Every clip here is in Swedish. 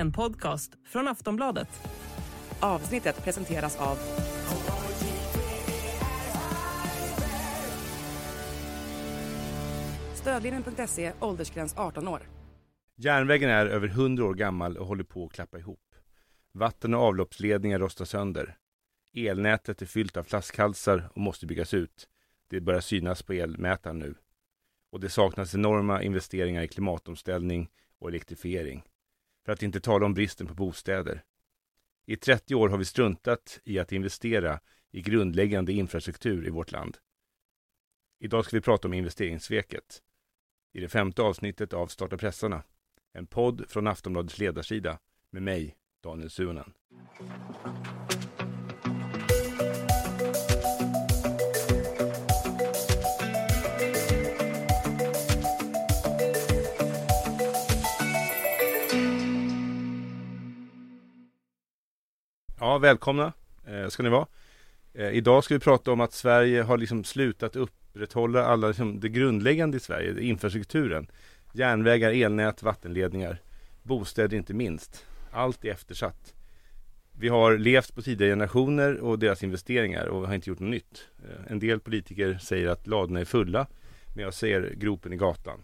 en podcast från Aftonbladet. Avsnittet presenteras av Stödlinjen.se, åldersgräns 18 år. Järnvägen är över 100 år gammal och håller på att klappa ihop. Vatten och avloppsledningar rostar sönder. Elnätet är fyllt av flaskhalsar och måste byggas ut. Det börjar synas på elmätaren nu. Och det saknas enorma investeringar i klimatomställning och elektrifiering. För att inte tala om bristen på bostäder. I 30 år har vi struntat i att investera i grundläggande infrastruktur i vårt land. Idag ska vi prata om investeringssveket. I det femte avsnittet av Starta pressarna. En podd från Aftonbladets ledarsida med mig, Daniel Suhonen. Ja, välkomna eh, ska ni vara. Eh, idag ska vi prata om att Sverige har liksom slutat upprätthålla alla liksom, det grundläggande i Sverige, infrastrukturen. Järnvägar, elnät, vattenledningar, bostäder inte minst. Allt är eftersatt. Vi har levt på tidigare generationer och deras investeringar och har inte gjort något nytt. Eh, en del politiker säger att ladorna är fulla, men jag ser gropen i gatan.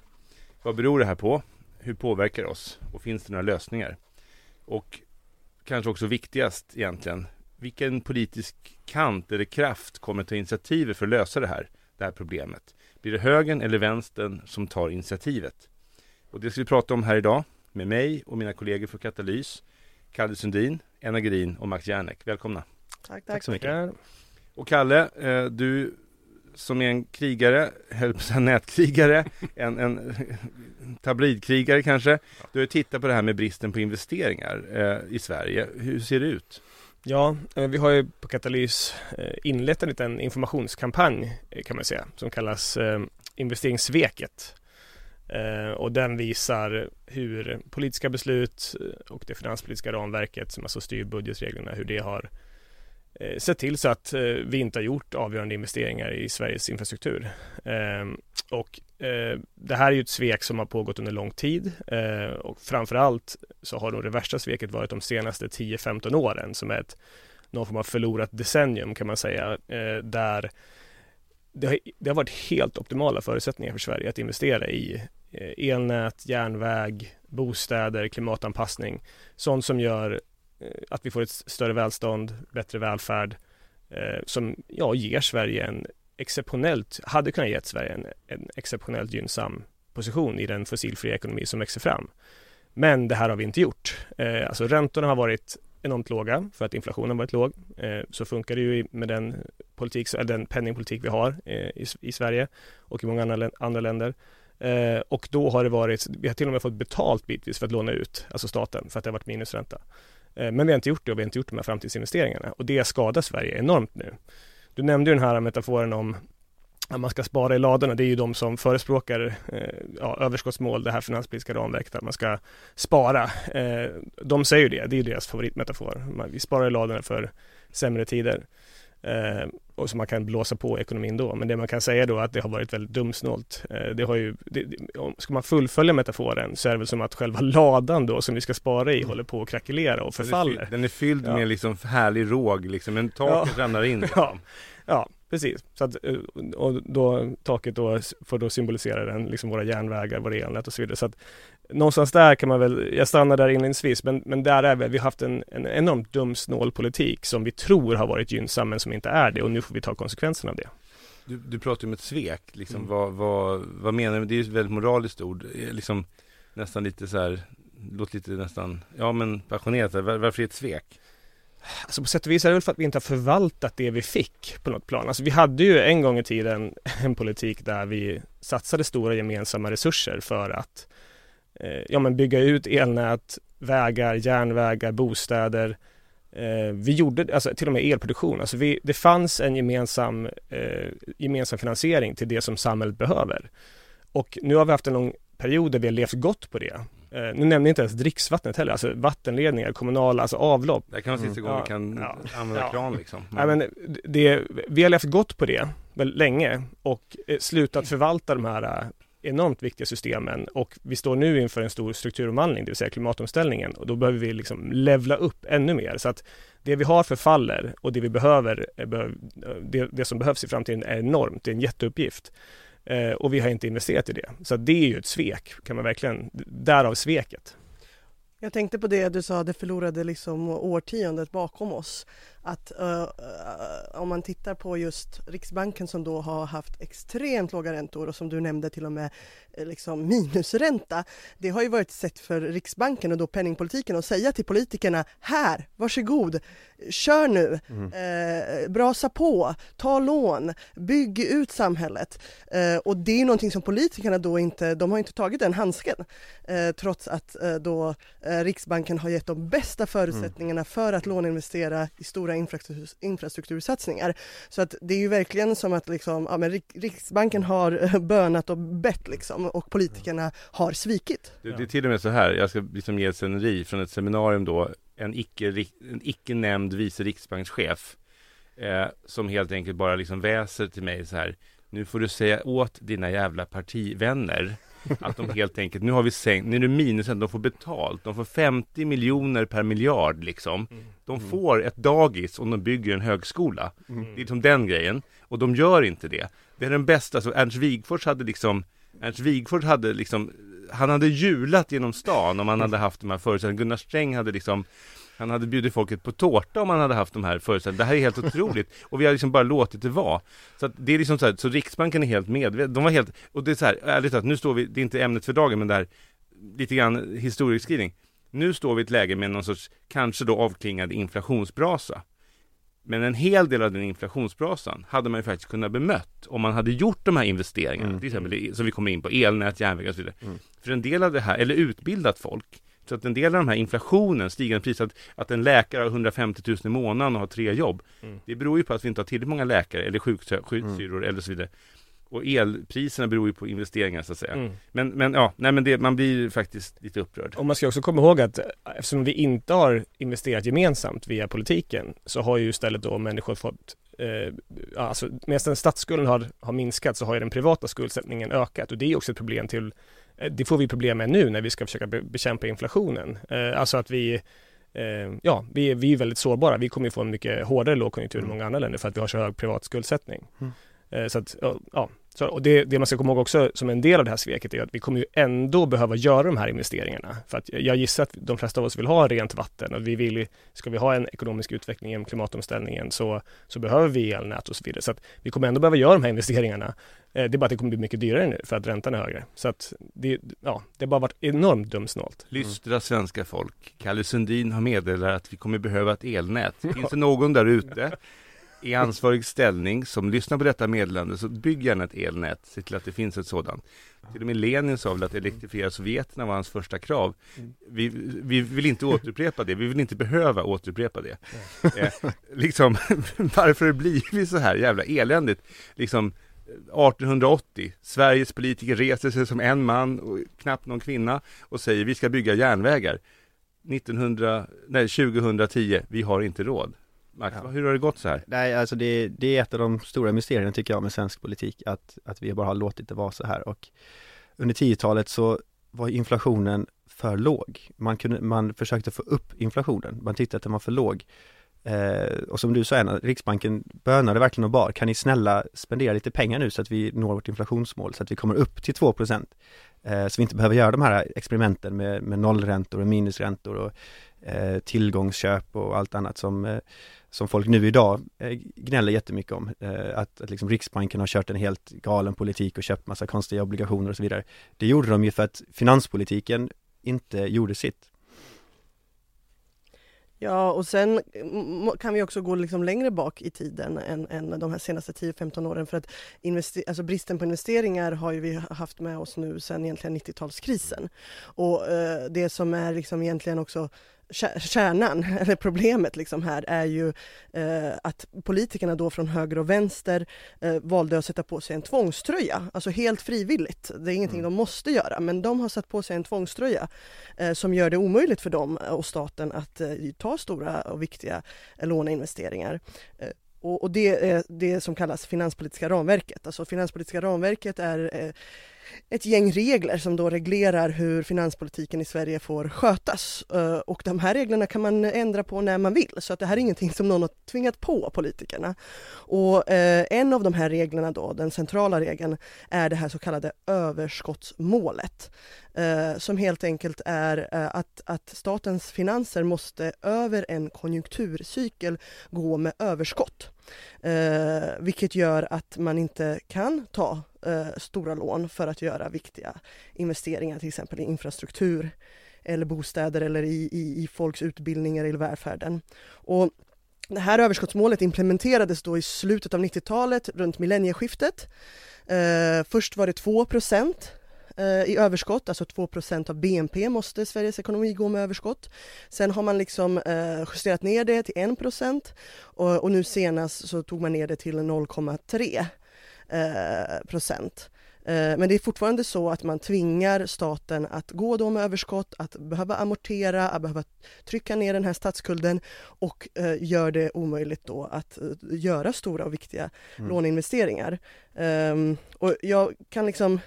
Vad beror det här på? Hur påverkar det oss? Och finns det några lösningar? Och kanske också viktigast egentligen, vilken politisk kant eller kraft kommer ta initiativet för att lösa det här, det här problemet? Blir det högern eller vänstern som tar initiativet? Och det ska vi prata om här idag med mig och mina kollegor för Katalys, Kalle Sundin, Enna Green och Max Järnek. Välkomna! Tack, tack, tack så mycket! Och Kalle, eh, du som är en krigare, att nätkrigare, en, en tabloidkrigare kanske. Du har tittat på det här med bristen på investeringar eh, i Sverige. Hur ser det ut? Ja, eh, vi har ju på Katalys eh, inlett en liten informationskampanj eh, kan man säga som kallas investeringssveket. Och den visar hur politiska beslut och det finanspolitiska ramverket som alltså styr budgetreglerna, hur det har Eh, sett till så att eh, vi inte har gjort avgörande investeringar i Sveriges infrastruktur. Ehm, och eh, det här är ju ett svek som har pågått under lång tid och framförallt så har nog det värsta sveket varit de senaste 10-15 åren som är ett någon form av förlorat decennium kan man säga där det har, det har varit helt optimala förutsättningar för Sverige att investera i elnät, järnväg, bostäder, klimatanpassning. Sånt som gör Eh, att vi får ett större välstånd, bättre välfärd eh, som ja, ger Sverige en exceptionellt, hade kunnat ge Sverige en, en exceptionellt gynnsam position i den fossilfria ekonomi som växer fram. Men det här har vi inte gjort. Eh, alltså räntorna har varit enormt låga för att inflationen har varit låg. Eh, så funkar det ju med den, politik, den penningpolitik vi har eh, i, i, Sverige och i många andra, andra länder. Eh, och då har det varit, vi har till och med fått betalt bitvis för att låna ut, alltså staten, för att det har varit minusränta. Eh, men vi har inte gjort det och vi har inte gjort de här framtidsinvesteringarna och det skadar Sverige enormt nu. Du nämnde ju den här metaforen om att man ska spara i ladorna. Det är ju de som förespråkar eh, ja, överskottsmål, det här finanspolitiska ramverket, att man ska spara. Eh, de säger ju det, det är ju deras favoritmetafor. vi sparar i ladorna för sämre tider. Eh, och som man kan blåsa på ekonomin då. Men det man kan säga då är att det har varit väldigt dumsnålt. Eh, det har ju, det, ska man fullfölja metaforen så är det väl som att själva ladan då som vi ska spara i håller på att krackelera och förfaller. Den är fylld ja. med liksom härlig råg liksom, men taket ja. ramlar in. Liksom. Ja. ja, precis. Så att, eh, och då, taket då får då symbolisera den, liksom våra järnvägar, våra elnät och så vidare. Så att någonstans där kan man väl, jag stannar där inledningsvis, men, men där är vi, vi har haft en, en enormt dum snål politik som vi tror har varit gynnsam men som inte är det och nu får vi ta konsekvenserna av det. Du, du pratar om ett svek, liksom, mm. vad, vad, vad menar du? Det är ju ett väldigt moraliskt ord, liksom nästan lite så här, låter lite nästan, ja men passionerat, var, varför är det ett svek? Alltså på sätt och vis är det väl för att vi inte har förvaltat det vi fick på något plan. Alltså vi hade ju en gång i tiden en politik där vi satsade stora gemensamma resurser för att eh, ja, men bygga ut elnät, vägar, järnvägar, bostäder. Eh, vi gjorde, alltså till och med elproduktion, alltså vi, det fanns en gemensam, eh, gemensam finansiering till det som samhället behöver. Och nu har vi haft en lång period där vi har levt gott på det. Eh, nu nämner jag inte ens dricksvattnet heller, alltså vattenledningar, kommunala, alltså avlopp. Det kan vara sista gången vi kan ja, använda ja. kran liksom. Nej, men det, vi har levt gott på det väldigt länge och eh, slutat förvalta de här enormt viktiga systemen och vi står nu inför en stor strukturomvandling, det vill säga klimatomställningen och då behöver vi liksom levla upp ännu mer så att det vi har förfaller och det vi behöver, eh, eh, det, det som behövs i framtiden är enormt, det är en jätteuppgift. Eh, och vi har inte investerat i det. Så det är ju ett svek, kan man verkligen, därav sveket. Jag tänkte på det du sa, det förlorade liksom årtiondet bakom oss att uh, om man tittar på just Riksbanken som då har haft extremt låga räntor och som du nämnde till och med uh, liksom minusränta. Det har ju varit ett sätt för Riksbanken och då penningpolitiken att säga till politikerna här, varsågod, kör nu, mm. uh, brasa på, ta lån, bygg ut samhället. och det är någonting som politikerna då inte, de har inte tagit den handsken trots att då Riksbanken har gett de bästa förutsättningarna mm. för att låninvestera i stora infrastruktursatsningar. Så att det är ju verkligen som att liksom, ja, men Riksbanken har bönat och bett liksom och politikerna har svikit. Det, det är till och med så här, jag ska liksom ge ett sceneri från ett seminarium då, en icke, en icke nämnd vice riksbankschef eh, som helt enkelt bara liksom väser till mig så här, nu får du säga åt dina jävla partivänner att de helt enkelt, nu har vi sänkt, nu är det minus, de får betalt. De får 50 miljoner per miljard liksom. Mm. De mm. får ett dagis om de bygger en högskola. Mm. Det är liksom den grejen. Och de gör inte det. Det är den bästa, så Ernst Wigforss hade liksom Ernst Wigforss hade liksom Han hade julat genom stan om han hade haft de här förutsättningarna. Gunnar Sträng hade liksom han hade bjudit folket på tårta om han hade haft de här föreställningarna. Det här är helt otroligt. Och vi har liksom bara låtit det vara. Så det är liksom så här, så Riksbanken är helt medveten. De var helt, och det är så här, ärligt talat, nu står vi, det är inte ämnet för dagen, men det här, lite grann historieskrivning. Nu står vi i ett läge med någon sorts, kanske då avklingad inflationsbrasa. Men en hel del av den inflationsbrasan hade man ju faktiskt kunnat bemött om man hade gjort de här investeringarna, mm. till exempel som vi kommer in på, elnät, järnvägar och så vidare. Mm. För en del av det här, eller utbildat folk, så att en del av de här inflationen, stigande priser, att, att en läkare har 150 000 i månaden och har tre jobb. Mm. Det beror ju på att vi inte har tillräckligt många läkare eller sjuksyrror mm. eller så vidare. Och elpriserna beror ju på investeringar så att säga. Mm. Men, men ja, nej men det, man blir faktiskt lite upprörd. Och man ska också komma ihåg att eftersom vi inte har investerat gemensamt via politiken så har ju istället då människor fått eh, alltså medan statsskulden har, har minskat så har ju den privata skuldsättningen ökat och det är också ett problem till Eh, det får vi problem med nu när vi ska försöka bekämpa inflationen. Eh, alltså att vi eh, Ja, vi är, vi är väldigt sårbara. Vi kommer få en mycket hårdare lågkonjunktur mm. än många andra länder för att vi har så hög privat skuldsättning. Mm. Så att, ja, så, och det, det, man ska komma ihåg också som en del av det här sveket är att vi kommer ju ändå behöva göra de här investeringarna. För att jag gissar att de flesta av oss vill ha rent vatten och vi vill, ska vi ha en ekonomisk utveckling genom klimatomställningen så, så behöver vi elnät och så vidare. Så att vi kommer ändå behöva göra de här investeringarna. Eh, det är bara att det kommer bli mycket dyrare nu för att räntan är högre. Så att det, ja, det har bara varit enormt dumsnålt. Mm. Lystra svenska folk. Kalle Sundin har meddelat att vi kommer behöva ett elnät. Finns det någon där ute i ansvarig ställning som lyssnar på detta meddelande så bygg gärna ett elnät. Se till att det finns ett sådant. Till och med Lenin sa väl att elektrifiera Sovjeterna var hans första krav. Vi, vi vill inte återupprepa det. Vi vill inte behöva återupprepa det. Eh, liksom, varför det blivit så här jävla eländigt? Liksom 1880, Sveriges politiker reser sig som en man och knappt någon kvinna och säger vi ska bygga järnvägar. 1900, nej, 2010, vi har inte råd. Max, ja. hur har det gått så här? Nej, alltså det, det är ett av de stora mysterierna tycker jag med svensk politik, att, att vi bara har låtit det vara så här och under 10-talet så var inflationen för låg. Man, kunde, man försökte få upp inflationen, man tyckte att den var för låg. Eh, och som du sa, Riksbanken bönade verkligen och bar, kan ni snälla spendera lite pengar nu så att vi når vårt inflationsmål, så att vi kommer upp till 2 eh, så vi inte behöver göra de här experimenten med, med nollräntor och minusräntor och eh, tillgångsköp och allt annat som, eh, som folk nu idag eh, gnäller jättemycket om. Eh, att, att liksom Riksbanken har kört en helt galen politik och köpt massa konstiga obligationer och så vidare. Det gjorde de ju för att finanspolitiken inte gjorde sitt. Ja, och sen mm, kan vi också gå liksom längre bak i tiden än, än de här senaste 10-15 åren för att alltså bristen på investeringar har ju vi haft med oss nu sedan egentligen 90-talskrisen. Och eh, det som är liksom egentligen också kärnan, eller problemet liksom här, är ju eh, att politikerna då från höger och vänster eh, valde att sätta på sig en tvångströja, alltså helt frivilligt. Det är ingenting mm. de måste göra, men de har satt på sig en tvångströja eh, som gör det omöjligt för dem och staten att eh, ta stora och viktiga låneinvesteringar. Eh, och, och det är det som kallas finanspolitiska ramverket. Alltså finanspolitiska ramverket är eh, ett gäng regler som då reglerar hur finanspolitiken i Sverige får skötas. Eh, och de här reglerna kan man ändra på när man vill, så att det här är ingenting som någon har tvingat på politikerna. Och eh, en av de här reglerna då, den centrala regeln, är det här så kallade överskottsmålet. Eh, som helt enkelt är att, att statens finanser måste över en konjunkturcykel gå med överskott. Eh, vilket gör att man inte kan ta eh, stora lån för att göra viktiga investeringar, till exempel i infrastruktur eller bostäder eller i, i, i folks utbildningar eller välfärden. Och det här överskottsmålet implementerades då i slutet av 90-talet, runt millennieskiftet. Eh, först var det 2 procent i överskott, alltså 2% av BNP måste Sveriges ekonomi gå med överskott. Sen har man liksom eh, justerat ner det till 1 och, och nu senast så tog man ner det till 0,3 eh, procent. Men det är fortfarande så att man tvingar staten att gå då med överskott, att behöva amortera, att behöva trycka ner den här statsskulden och gör det omöjligt då att göra stora och viktiga mm. låneinvesteringar. Um, och jag kan liksom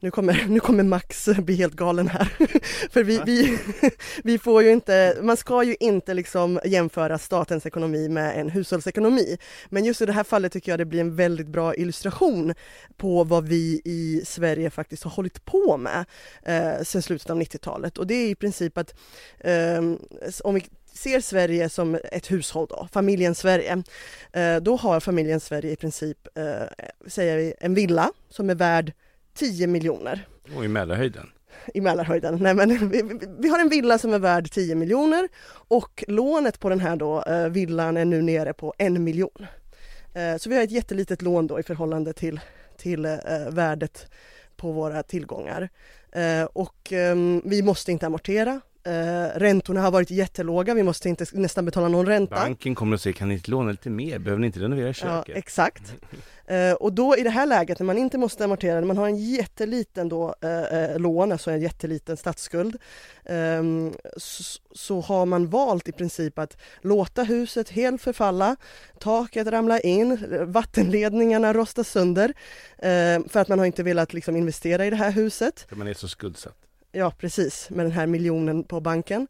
nu kommer, nu kommer Max bli helt galen här. För vi, vi, vi får ju inte, man ska ju inte liksom jämföra statens ekonomi med en hushållsekonomi. Men just i det här fallet tycker jag det blir en väldigt bra illustration på vad vi i Sverige faktiskt har hållit på med eh, sedan slutet av 90-talet. Och det är i princip att eh, om vi ser Sverige som ett hushåll då, familjen Sverige, eh, då har familjen Sverige i princip, eh, säger vi, en villa som är värd 10 miljoner. Och i Mälarhöjden? I Mälarhöjden. Nej, men vi, vi, har en villa som är värd 10 miljoner och lånet på den här då, eh, villan är nu nere på en miljon. Eh, så vi har ett jättelitet lån då i förhållande till, till eh, värdet på våra tillgångar. Och ehm, vi måste inte amortera. Uh, räntorna har varit jättelåga, vi måste inte nästan betala någon ränta. Banken kommer att säga, kan ni inte låna lite mer? Behöver ni inte renovera köket? Ja, exakt. Uh, och då i det här läget när man inte måste amortera, när man har en jätteliten då, uh, lån, alltså en jätteliten statsskuld, um, så, så, har man valt i princip att låta huset helt förfalla, taket ramla in, vattenledningarna rosta sönder, för att man har inte velat liksom, investera i det här huset. För man är så skuldsatt. Ja precis, med den här miljonen på banken.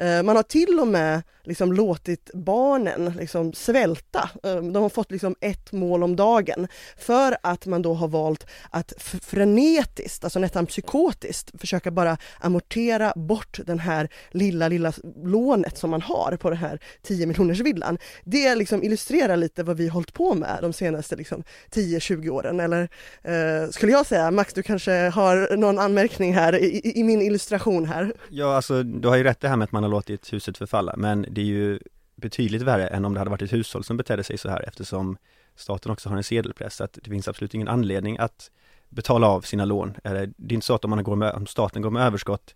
Eh, man har till och med liksom låtit barnen liksom svälta. Eh, de har fått liksom ett mål om dagen för att man då har valt att frenetiskt, alltså nästan psykotiskt, försöka bara amortera bort den här lilla, lilla lånet som man har på den här 10 miljoners villan. Det liksom illustrerar lite vad vi hållit på med de senaste liksom 10-20 åren. Eller eh, skulle jag säga, Max du kanske har någon anmärkning här i, i, i min illustration här? Ja, alltså du har ju rätt det här med att man har låtit huset förfalla, men det är ju betydligt värre än om det hade varit ett hushåll som betedde sig så här eftersom staten också har en sedelpress, att det finns absolut ingen anledning att betala av sina lån. Det är inte så att om, man går med, om staten går med överskott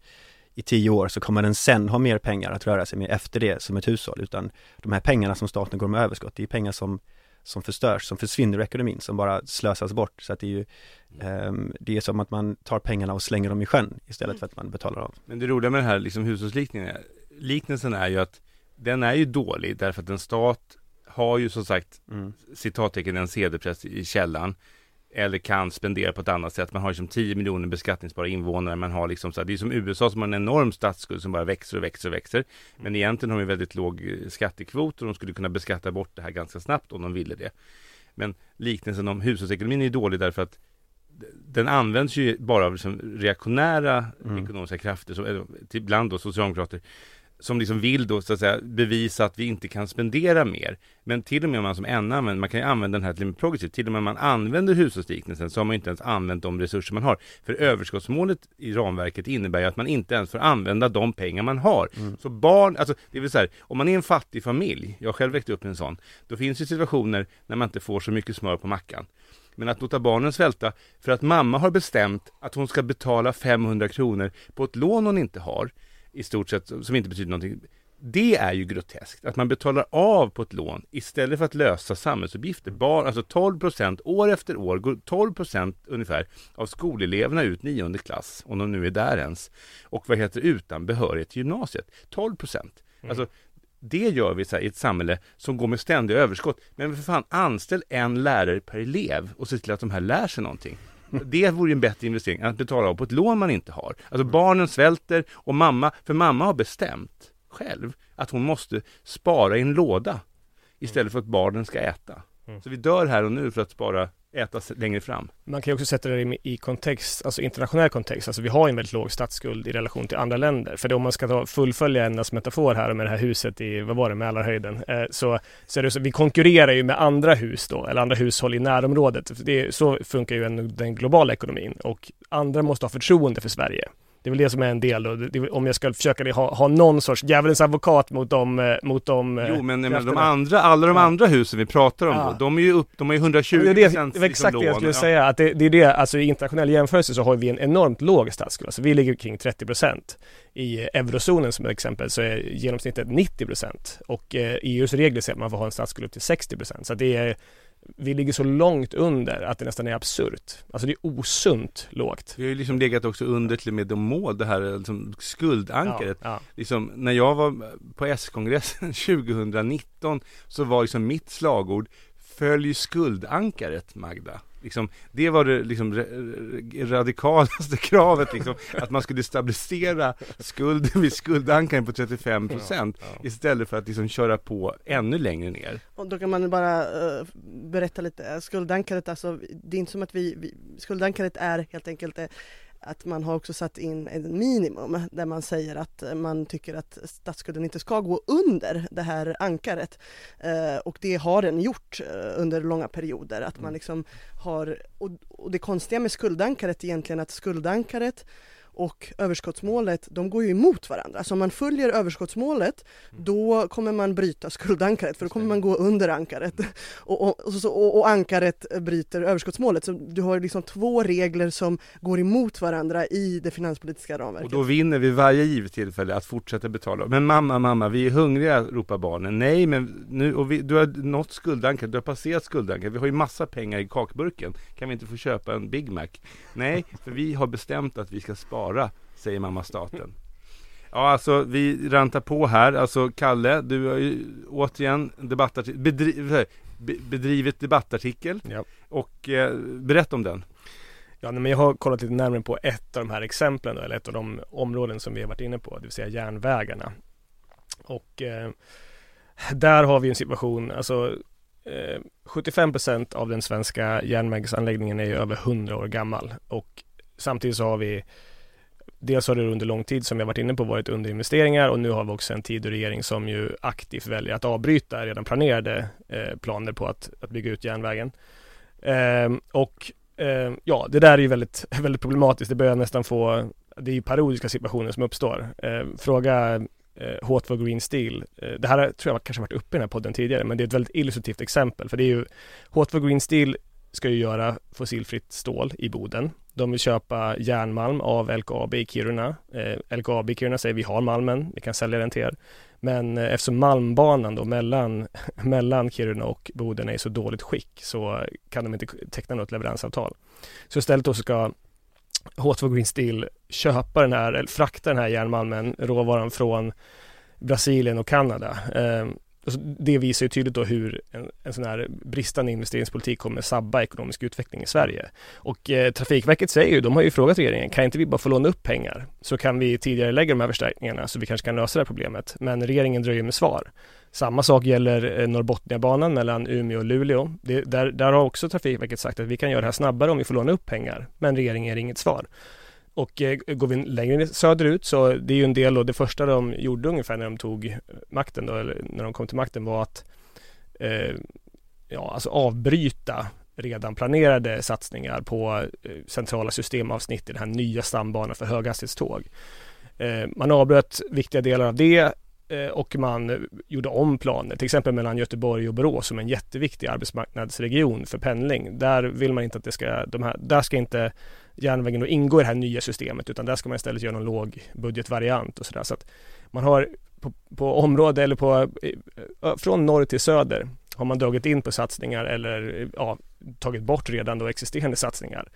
i tio år så kommer den sen ha mer pengar att röra sig med efter det som ett hushåll, utan de här pengarna som staten går med överskott, det är pengar som som förstörs, som försvinner ur ekonomin, som bara slösas bort. Så att det är ju um, Det är som att man tar pengarna och slänger dem i sjön istället för att man betalar av. Men det roliga med den här liksom hushållsliknelsen liknelsen är ju att den är ju dålig därför att en stat har ju som sagt mm. citattecken en sedelpress i källan eller kan spendera på ett annat sätt. Man har liksom 10 miljoner beskattningsbara invånare. Man har liksom så här, det är som USA som har en enorm statsskuld som bara växer och växer och växer. Men egentligen har de väldigt låg eh, skattekvot och de skulle kunna beskatta bort det här ganska snabbt om de ville det. Men liknelsen om hushållsekonomin är dålig därför att den används ju bara av liksom reaktionära mm. ekonomiska krafter, som, ibland då socialdemokrater, som liksom vill då så att säga bevisa att vi inte kan spendera mer. Men till och med om man som en använder, man kan ju använda den här till progressivt, till och med om man använder hushållsliknelsen så har man inte ens använt de resurser man har. För överskottsmålet i ramverket innebär ju att man inte ens får använda de pengar man har. Mm. Så barn, alltså det vill säga om man är en fattig familj, jag själv växte upp en sån, då finns det situationer när man inte får så mycket smör på mackan. Men att låta barnen svälta för att mamma har bestämt att hon ska betala 500 kronor på ett lån hon inte har, i stort sett, som inte betyder någonting. Det är ju groteskt, att man betalar av på ett lån istället för att lösa samhällsuppgifter. Bar, alltså 12 procent, år efter år, går 12 procent ungefär av skoleleverna ut nionde klass, om de nu är där ens, och vad heter utan behörighet till gymnasiet. 12 procent. Mm. Alltså, det gör vi så här, i ett samhälle som går med ständiga överskott. Men för fan, anställ en lärare per elev och se till att de här lär sig någonting. Det vore ju en bättre investering än att betala av på ett lån man inte har. Alltså barnen svälter och mamma, för mamma har bestämt själv att hon måste spara i en låda istället för att barnen ska äta. Mm. Så vi dör här och nu för att spara äta längre fram. Man kan ju också sätta det i- i kontext, alltså internationell kontext. Alltså vi har ju en väldigt låg statsskuld i relation till andra länder. För det, om man ska ta, fullfölja Ennas metafor här med det här huset i, vad var det, Mälarhöjden. Eh, så, så är det så, vi konkurrerar ju med andra hus då, eller andra hushåll i närområdet. Det, så funkar ju en, den globala ekonomin. Och andra måste ha förtroende för Sverige. Det är väl det som är en del då. Det, om jag ska försöka ha, ha någon sorts djävulens advokat mot de, eh, mot de eh, Jo men, men de andra, alla de Ja. andra husen vi pratar om Ja. då, de är ju upp, de ju 120 det, är det, procent det var exakt det jag skulle lån. säga, att det, det är det, alltså i internationell jämförelse så har vi en enormt låg statsskuld. Alltså vi ligger kring 30 procent. I eurozonen som exempel så är genomsnittet 90 procent. Och eh, EUs regler säger att man får ha en statsskuld upp till 60 procent. Så det är, vi ligger så långt under att det nästan är absurt. Alltså det är osunt lågt. Vi har ju liksom legat också under till och med de mål, det här liksom skuldankaret. Ja, Liksom, när jag var på S-kongressen 2019 så var liksom mitt slagord Följ skuldankaret Magda. Liksom, det var det liksom ra- radikalaste kravet liksom, att man skulle stabilisera skulden vid skuldankaren på 35 procent ja, ja. istället för att liksom köra på ännu längre ner. Och då kan man bara eh, berätta lite, skuldankaret alltså, det är inte som att vi, vi skuldankaret är helt enkelt eh, att man har också satt in en minimum där man säger att man tycker att statsskulden inte ska gå under det här ankaret. Eh, och det har den gjort eh, under långa perioder. Att man liksom har, och det konstiga med skuldankaret är egentligen att skuldankaret och överskottsmålet, de går ju emot varandra. Så om man följer överskottsmålet, då kommer man bryta skuldankaret, för då kommer man gå under ankaret. Och, och, och, och, och ankaret bryter överskottsmålet. Så du har liksom två regler som går emot varandra i det finanspolitiska Och ramverket. då vinner vi varje givet tillfälle att fortsätta betala. Men mamma, mamma, vi är hungriga, ropar barnen. Nej, men nu, och vi, du har nått skuldankaret, du har passerat skuldankaret. Vi har ju massa pengar i kakburken. Kan vi inte få köpa en Big Mac? Nej, för vi har bestämt att vi ska spara, säger mamma staten. Ja, alltså vi rantar på här. Alltså Kalle, du har ju återigen debattartikel, bedri, be- bedrivit debattartikel. Ja. Och eh, berätta om den. Ja, men jag har kollat lite närmare på ett av de här exemplen då, eller ett av de områden som vi har varit inne på, det vill säga järnvägarna. Och eh, där har vi en situation, alltså eh, 75 procent av den svenska järnvägsanläggningen är ju över 100 år gammal och samtidigt så har vi Dels har det under lång tid som vi har varit inne på varit underinvesteringar och nu har vi också en tid och regering som ju aktivt väljer att avbryta redan planerade eh, planer på att, att bygga ut järnvägen. Eh, och eh, ja, det där är ju väldigt, väldigt problematiskt. Det börjar nästan få, det är ju parodiska situationer som uppstår. Ehm, eh, fråga H2 Green Steel. Eh, det här tror jag kanske varit uppe i den här podden tidigare, men det är ett väldigt illustrativt exempel. För det är ju H2 Green Steel ska ju göra fossilfritt stål i Boden. De vill köpa järnmalm av LKAB i Kiruna. Eh, LKAB i Kiruna säger vi har malmen, vi kan sälja den till er. Men eh, eftersom malmbanan då mellan, mellan Kiruna och Boden är i så dåligt skick så kan de inte teckna något leveransavtal. Så istället då ska H2 Green Steel köpa den här, eller frakta den här järnmalmen, råvaran från Brasilien och Kanada. Eh, alltså det visar ju tydligt då hur en, en sån här bristande investeringspolitik kommer sabba ekonomisk utveckling i Sverige. Och eh, Trafikverket säger ju, de har ju frågat regeringen, kan inte vi bara få låna upp pengar? Så kan vi tidigare lägga de här förstärkningarna så vi kanske kan lösa det här problemet. Men regeringen dröjer med svar. Samma sak gäller eh, Norrbotniabanan mellan Umeå och Luleå. Det, där, där har också Trafikverket sagt att vi kan göra det här snabbare om vi får låna upp pengar. Men regeringen ger inget svar. Och eh, går vi längre söderut så det är ju en del och det första de gjorde ungefär när de tog makten då, eller när de kom till makten var att eh, ja, alltså avbryta redan planerade satsningar på eh, centrala systemavsnitt i den här nya stambanan för höghastighetståg. Eh, man avbröt viktiga delar av det Eh, och man gjorde om planer, till exempel mellan Göteborg och Borås som en jätteviktig arbetsmarknadsregion för pendling. Där vill man inte att det ska, de här, där ska inte järnvägen då ingå i det här nya systemet utan där ska man istället göra någon låg budgetvariant och sådär. Så att man har på, på område eller på, från norr till söder har man dragit in på satsningar eller ja, tagit bort redan då existerande satsningar.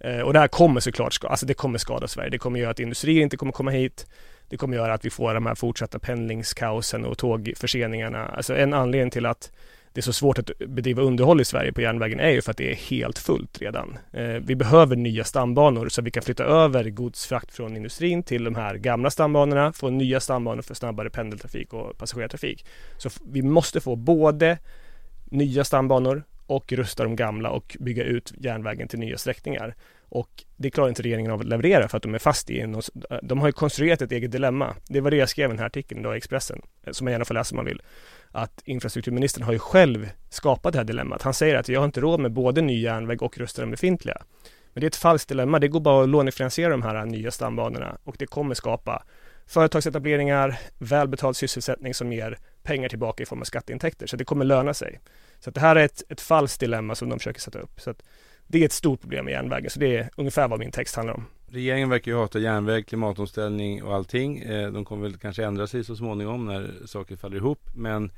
Eh, och det här kommer såklart, alltså det kommer skada Sverige. Det kommer göra att industrier inte kommer komma hit. Det kommer göra att vi får de här fortsatta pendlingskaosen och tågförseningarna. Alltså en anledning till att det är så svårt att bedriva underhåll i Sverige på järnvägen är ju för att det är helt fullt redan. Eh, vi behöver nya stambanor så att vi kan flytta över godsfrakt från industrin till de här gamla stambanorna, få nya stambanor för snabbare pendeltrafik och passagerartrafik. Så vi måste få både nya stambanor och rusta de gamla och bygga ut järnvägen till nya sträckningar. Och det klarar inte regeringen av att leverera för att de är fast i en, de har ju konstruerat ett eget dilemma. Det var det jag skrev i den här artikeln idag i Expressen, eh, som man gärna får läsa om man vill. Att infrastrukturministern har ju själv skapat det här dilemmat. Han säger att jag har inte råd med både ny järnväg och rusta den befintliga. Men det är ett falskt dilemma. Det går bara att lånefinansiera de här nya stambanorna och det kommer skapa företagsetableringar, välbetald sysselsättning som ger pengar tillbaka i form av skatteintäkter. Så det kommer löna sig. Så det här är ett, ett falskt dilemma som de försöker sätta upp. Så det är ett stort problem med järnvägen. Så det är ungefär vad min text handlar om. Regeringen verkar ju hata järnväg, klimatomställning och allting. Eh, de kommer väl kanske ändra sig så småningom när saker faller ihop. Men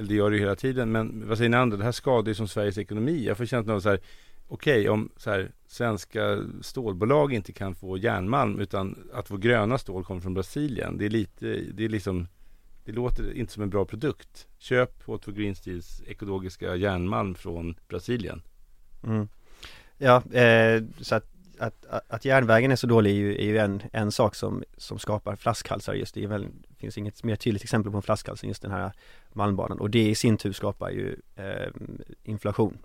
det gör det ju hela tiden. Men vad säger ni andra? Det här skadar ju som Sveriges ekonomi. Jag får känslan av så här okej okay, om så här, svenska stålbolag inte kan få järnmalm utan att vår gröna stål kommer från Brasilien. Det är lite, det är liksom det låter inte som en bra produkt. Köp H2 Green Steels ekologiska järnmalm från Brasilien. Mm. Ja, eh, så att, att, att järnvägen är så dålig är ju, är ju en, en sak som, som skapar flaskhalsar just det. Är väl, finns inget mer tydligt exempel på en flaskhals än just den här malmbanan och det i sin tur skapar ju eh, inflation.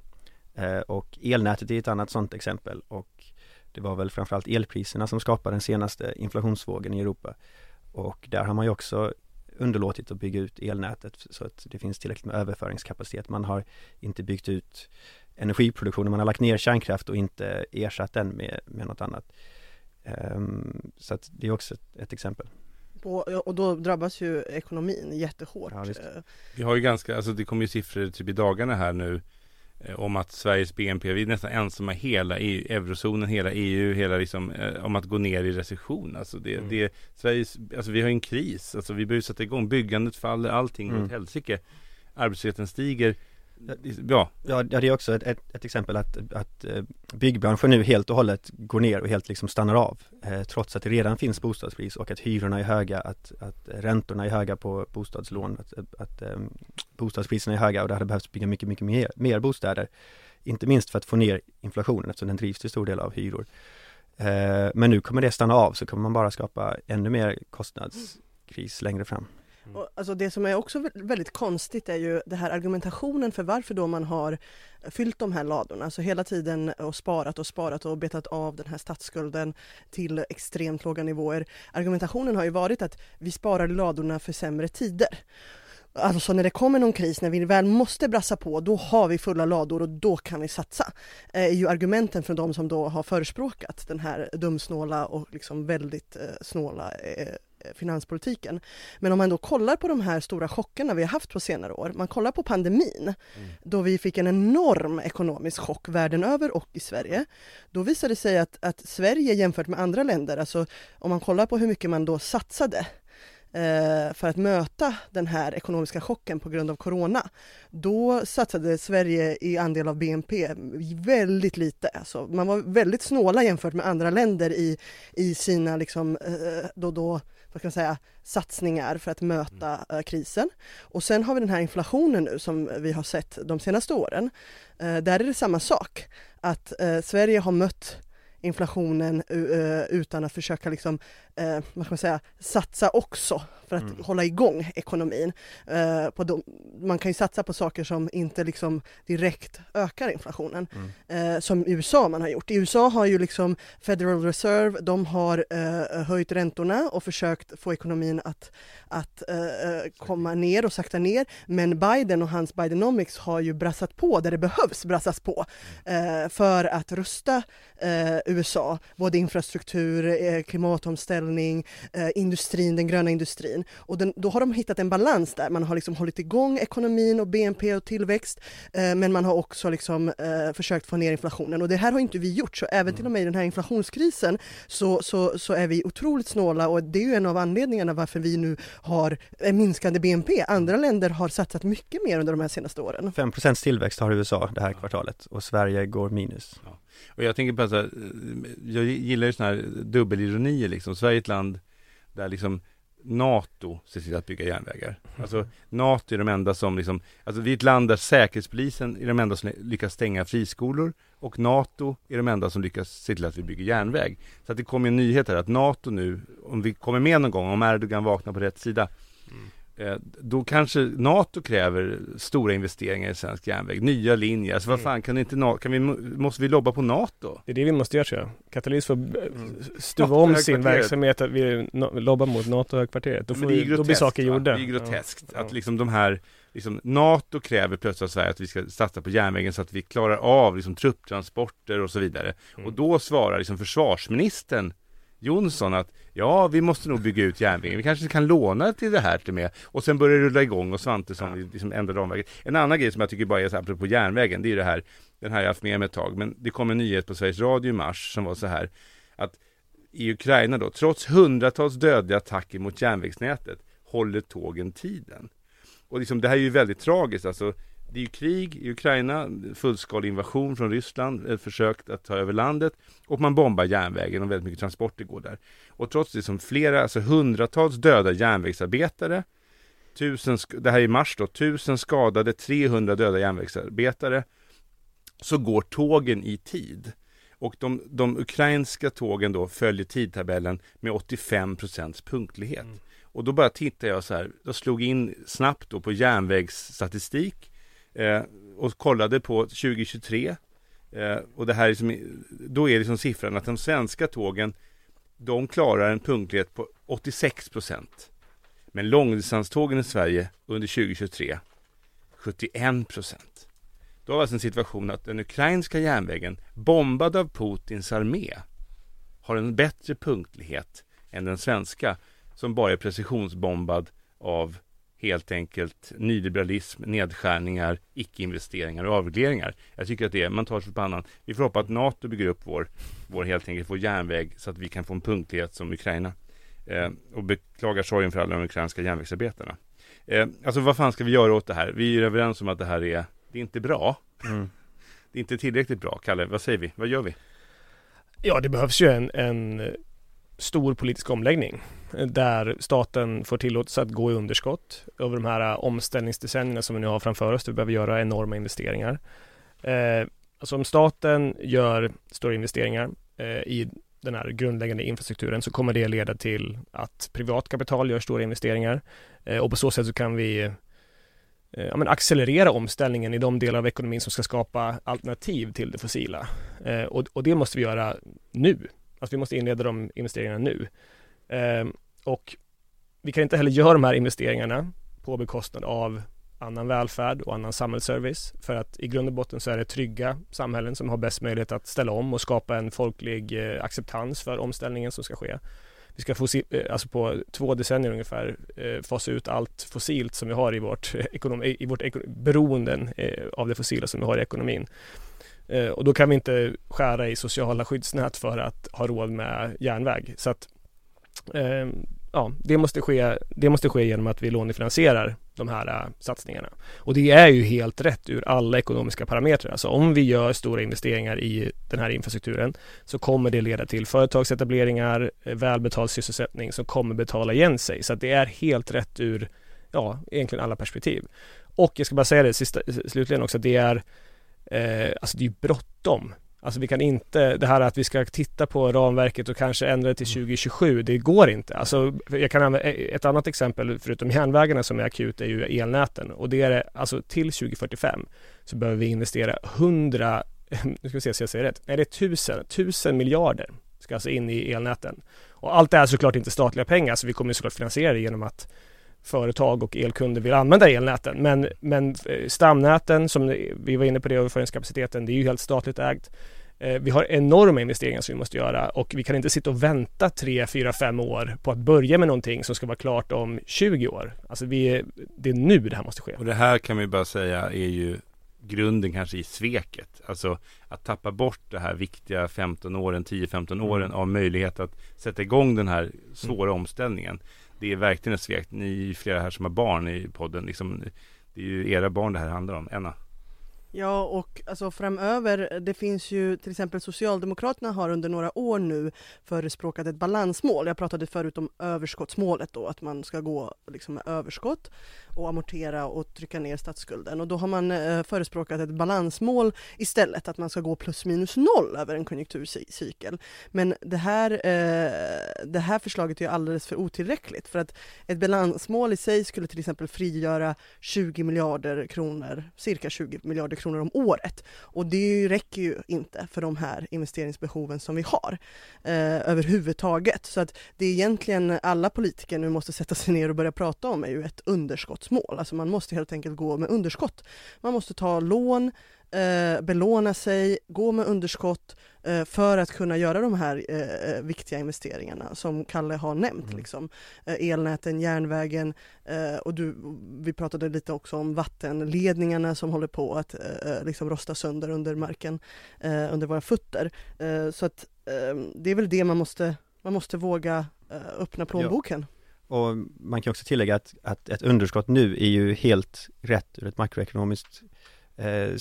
Eh, och elnätet är ett annat sådant exempel och det var väl framförallt elpriserna som skapade den senaste inflationsvågen i Europa. Och där har man ju också underlåtit att bygga ut elnätet så att det finns tillräckligt med överföringskapacitet. Man har inte byggt ut energiproduktionen, man har lagt ner kärnkraft och inte ersatt den med, med något annat. Um, så att det är också ett, ett exempel. På, och då drabbas ju ekonomin jättehårt. Ja, vi har ju ganska, alltså det kommer ju siffror typ i dagarna här nu eh, om att Sveriges BNP, vi är nästan ensamma hela EU, eurozonen, hela EU, hela liksom, eh, om att gå ner i recession. Alltså det, mm. det Sveriges, alltså vi har en kris, alltså vi behöver sätta igång, byggandet faller, allting mm. åt helsike. Arbetslösheten stiger. Ja. ja, det är också ett, ett, ett, exempel att, att eh, byggbranschen nu helt och hållet går ner och helt liksom stannar av eh, trots att det redan finns bostadspris och att hyrorna är höga, att, att räntorna är höga på bostadslån, att, att eh, bostadspriserna är höga och det hade behövts bygga mycket, mycket mer, mer bostäder. Inte minst för att få ner inflationen eftersom den drivs till stor del av hyror. Eh, men nu kommer det stanna av så kommer man bara skapa ännu mer kostnadskris längre fram. Mm. Och, alltså det som är också väldigt konstigt är ju det här argumentationen för varför då man har fyllt de här ladorna, alltså hela tiden och sparat och sparat och betat av den här statsskulden till extremt låga nivåer. Argumentationen har ju varit att vi sparar ladorna för sämre tider. Alltså när det kommer någon kris, när vi väl måste brassa på, då har vi fulla lador och då kan vi satsa. Eh, är ju argumenten från de som då har förespråkat den här dumsnåla och liksom väldigt eh, snåla Eh, finanspolitiken. Men om man då kollar på de här stora chockerna vi har haft på senare år, man kollar på pandemin, mm. då vi fick en enorm ekonomisk chock världen över och i Sverige. Då visade det sig att, att Sverige jämfört med andra länder, alltså om man kollar på hur mycket man då satsade eh, för att möta den här ekonomiska chocken på grund av corona, då satsade Sverige i andel av BNP väldigt lite. Alltså, man var väldigt snåla jämfört med andra länder i, i sina liksom, eh, då, då vad kan man säga, satsningar för att möta uh, krisen. Och sen har vi den här inflationen nu som vi har sett de senaste åren. Uh, där är det samma sak, att uh, Sverige har mött inflationen utan att försöka liksom, vad ska man säga, satsa också för att mm. hålla igång ekonomin. Eh, på de, man kan ju satsa på saker som inte liksom direkt ökar inflationen, mm. eh, som USA man har gjort. I USA har ju liksom Federal Reserve, de har eh, höjt räntorna och försökt få ekonomin att, att eh, eh, komma ner och sakta ner. Men Biden och hans Bidenomics har ju brassat på där det behövs brassas på mm. eh, för att rusta USA, både infrastruktur, klimatomställning, industrin, den gröna industrin. Och den, då har de hittat en balans där. Man har liksom hållit igång ekonomin och BNP och tillväxt, eh, men man har också liksom, eh, försökt få ner inflationen. Och det här har inte vi gjort, så även till och med i den här inflationskrisen så, så, så är vi otroligt snåla och det är ju en av anledningarna varför vi nu har en minskande BNP. Andra länder har satsat mycket mer under de här senaste åren. 5% tillväxt har USA det här kvartalet och Sverige går minus. Och jag tänker på så här, jag gillar ju sådana här dubbelironier liksom. Sverige är ett land där liksom NATO ser till att bygga järnvägar. Alltså NATO är de enda som liksom, alltså vi är ett land där Säkerhetspolisen är de enda som lyckas stänga friskolor och NATO är de enda som lyckas se till att vi bygger järnväg. Så att det kommer en nyhet här att NATO nu, om vi kommer med någon gång, om Erdogan vaknar på rätt sida, eh, då kanske NATO kräver stora investeringar i svensk järnväg, nya linjer. Alltså vad Mm. fan, kan, inte, kan vi, måste vi lobba på NATO? Det är det vi måste göra tror jag. Katalys får eh, stuva NATO om sin verksamhet att vi lobbar mot NATO-högkvarteret. Då, får vi, då blir saker gjorda. Det är groteskt Ja. att liksom de här liksom, NATO kräver plötsligt av Sverige att vi ska satsa på järnvägen så att vi klarar av liksom, trupptransporter och så vidare. Mm. Och då svarar liksom försvarsministern Jonsson att ja, vi måste nog bygga ut järnvägen. Vi kanske kan låna till det här till med. Och sen börjar det rulla igång och Svantesson Ja. liksom ändrar ramverket. En annan grej som jag tycker bara är så här, apropå järnvägen, det är det här, den här har jag haft med mig ett tag, men det kom en nyhet på Sveriges Radio i mars som var så här att i Ukraina då, trots hundratals dödliga attacker mot järnvägsnätet, håller tågen tiden. Och liksom, det här är ju väldigt tragiskt, alltså det är ju krig i Ukraina, fullskalig invasion från Ryssland, ett försök att ta över landet och man bombar järnvägen och väldigt mycket transporter går där. Och trots det som flera, alltså hundratals döda järnvägsarbetare, tusen, det här är i mars då, tusen skadade, 300 döda järnvägsarbetare, så går tågen i tid. Och de, de ukrainska tågen då följer tidtabellen med 85 punktlighet. Mm. Och då bara tittade jag så här, jag slog in snabbt då på järnvägsstatistik eh, och kollade på 2023. Eh, och det här är som, då är liksom siffran att de svenska tågen, de klarar en punktlighet på 86 procent. Men långdistanstågen i Sverige under 2023, 71 procent. Då var det alltså en situation att den ukrainska järnvägen, bombad av Putins armé, har en bättre punktlighet än den svenska, som bara är precisionsbombad av helt enkelt nyliberalism, nedskärningar, icke-investeringar och avregleringar. Jag tycker att det är, man tar sig på pannan. Vi får hoppas att NATO bygger upp vår, vår helt enkelt, vår järnväg så att vi kan få en punktlighet som Ukraina. Eh, och beklagar sorgen för alla de ukrainska järnvägsarbetarna. Eh, alltså vad fan ska vi göra åt det här? Vi är överens om att det här är, det är inte bra. Mm. Det är inte tillräckligt bra. Kalle, vad säger vi? Vad gör vi? Ja, det behövs ju en, en stor politisk omläggning eh, där staten får tillåtelse att gå i underskott över de här eh, omställningsdecennierna som vi nu har framför oss. där Vi behöver göra enorma investeringar. Eh, alltså om staten gör stora investeringar eh, i den här grundläggande infrastrukturen så kommer det leda till att privat kapital gör stora investeringar eh, och på så sätt så kan vi eh, ja, men accelerera omställningen i de delar av ekonomin som ska skapa alternativ till det fossila. Eh, och, och det måste vi göra nu. Alltså vi måste inleda de investeringarna nu. Eh, och vi kan inte heller göra de här investeringarna på bekostnad av annan välfärd och annan samhällsservice. För att i grund och botten så är det trygga samhällen som har bäst möjlighet att ställa om och skapa en folklig eh, acceptans för omställningen som ska ske. Vi ska fossi- eh, alltså på två decennier ungefär eh, fasa ut allt fossilt som vi har i vårt, eh, ekonom- i vårt beroenden eh, av det fossila som vi har i ekonomin. Eh, och då kan vi inte skära i sociala skyddsnät för att ha råd med järnväg. Så att eh, ja, det måste, ske, det måste ske genom att vi lånefinansierar de här eh, satsningarna. Och det är ju helt rätt ur alla ekonomiska parametrar. Alltså om vi gör stora investeringar i den här infrastrukturen så kommer det leda till företagsetableringar, eh, välbetald sysselsättning som kommer betala igen sig. Så att det är helt rätt ur, ja, egentligen alla perspektiv. Och jag ska bara säga det sista, slutligen också, det är, eh, alltså det är bråttom. Alltså vi kan inte, det här att vi ska titta på ramverket och kanske ändra det till 2027, det går inte. Alltså jag kan använda ett annat exempel, förutom järnvägarna som är akut, är ju elnäten. Och det är alltså till 2045 så behöver vi investera 100, nu ska vi se så jag säger rätt, nej det är 1000, 1000 miljarder ska alltså in i elnäten. Och allt det här är såklart inte statliga pengar, så vi kommer såklart finansiera det genom att företag och elkunder vill använda elnäten. Men, men eh, stamnäten, som vi var inne på det, överföringskapaciteten, det är ju helt statligt ägt. Eh, Vi har enorma investeringar som vi måste göra och vi kan inte sitta och vänta 3, 4, 5 år på att börja med någonting som ska vara klart om 20 år. Alltså vi, det är nu det här måste ske. Och det här kan vi bara säga är ju grunden kanske i sveket. Alltså att tappa bort det här viktiga 15 åren, 10-15 åren Mm. av möjlighet att sätta igång den här svåra omställningen. Det är verkligen ett svek. Ni är ju flera här som har barn i podden. Liksom, det är ju era barn det här handlar om. Enna? Ja, och alltså framöver, det finns ju till exempel Socialdemokraterna har under några år nu förespråkat ett balansmål. Jag pratade förut om överskottsmålet då, att man ska gå liksom med överskott och amortera och trycka ner statsskulden. Och då har man eh, förespråkat ett balansmål istället, att man ska gå plus minus noll över en konjunkturcykel. Men det här, eh, det här förslaget är alldeles för otillräckligt för att ett balansmål i sig skulle till exempel frigöra 20 miljarder kronor, cirka 20 miljarder kronor om året. Och det räcker ju inte för de här investeringsbehoven som vi har eh, överhuvudtaget. Så att det är egentligen alla politiker nu måste sätta sig ner och börja prata om är ju ett underskottsmål. Alltså man måste helt enkelt gå med underskott. Man måste ta lån, eh, belåna sig, gå med underskott för att kunna göra de här eh, eh viktiga investeringarna som Kalle har nämnt. Mm. Liksom. Eh, elnäten, järnvägen eh, och du, vi pratade lite också om vattenledningarna som håller på att liksom rosta sönder under marken, under våra fötter. så att det är väl det man måste, man måste våga öppna plånboken. Ja. Och man kan också tillägga att, att ett underskott nu är ju helt rätt ur ett makroekonomiskt Eh,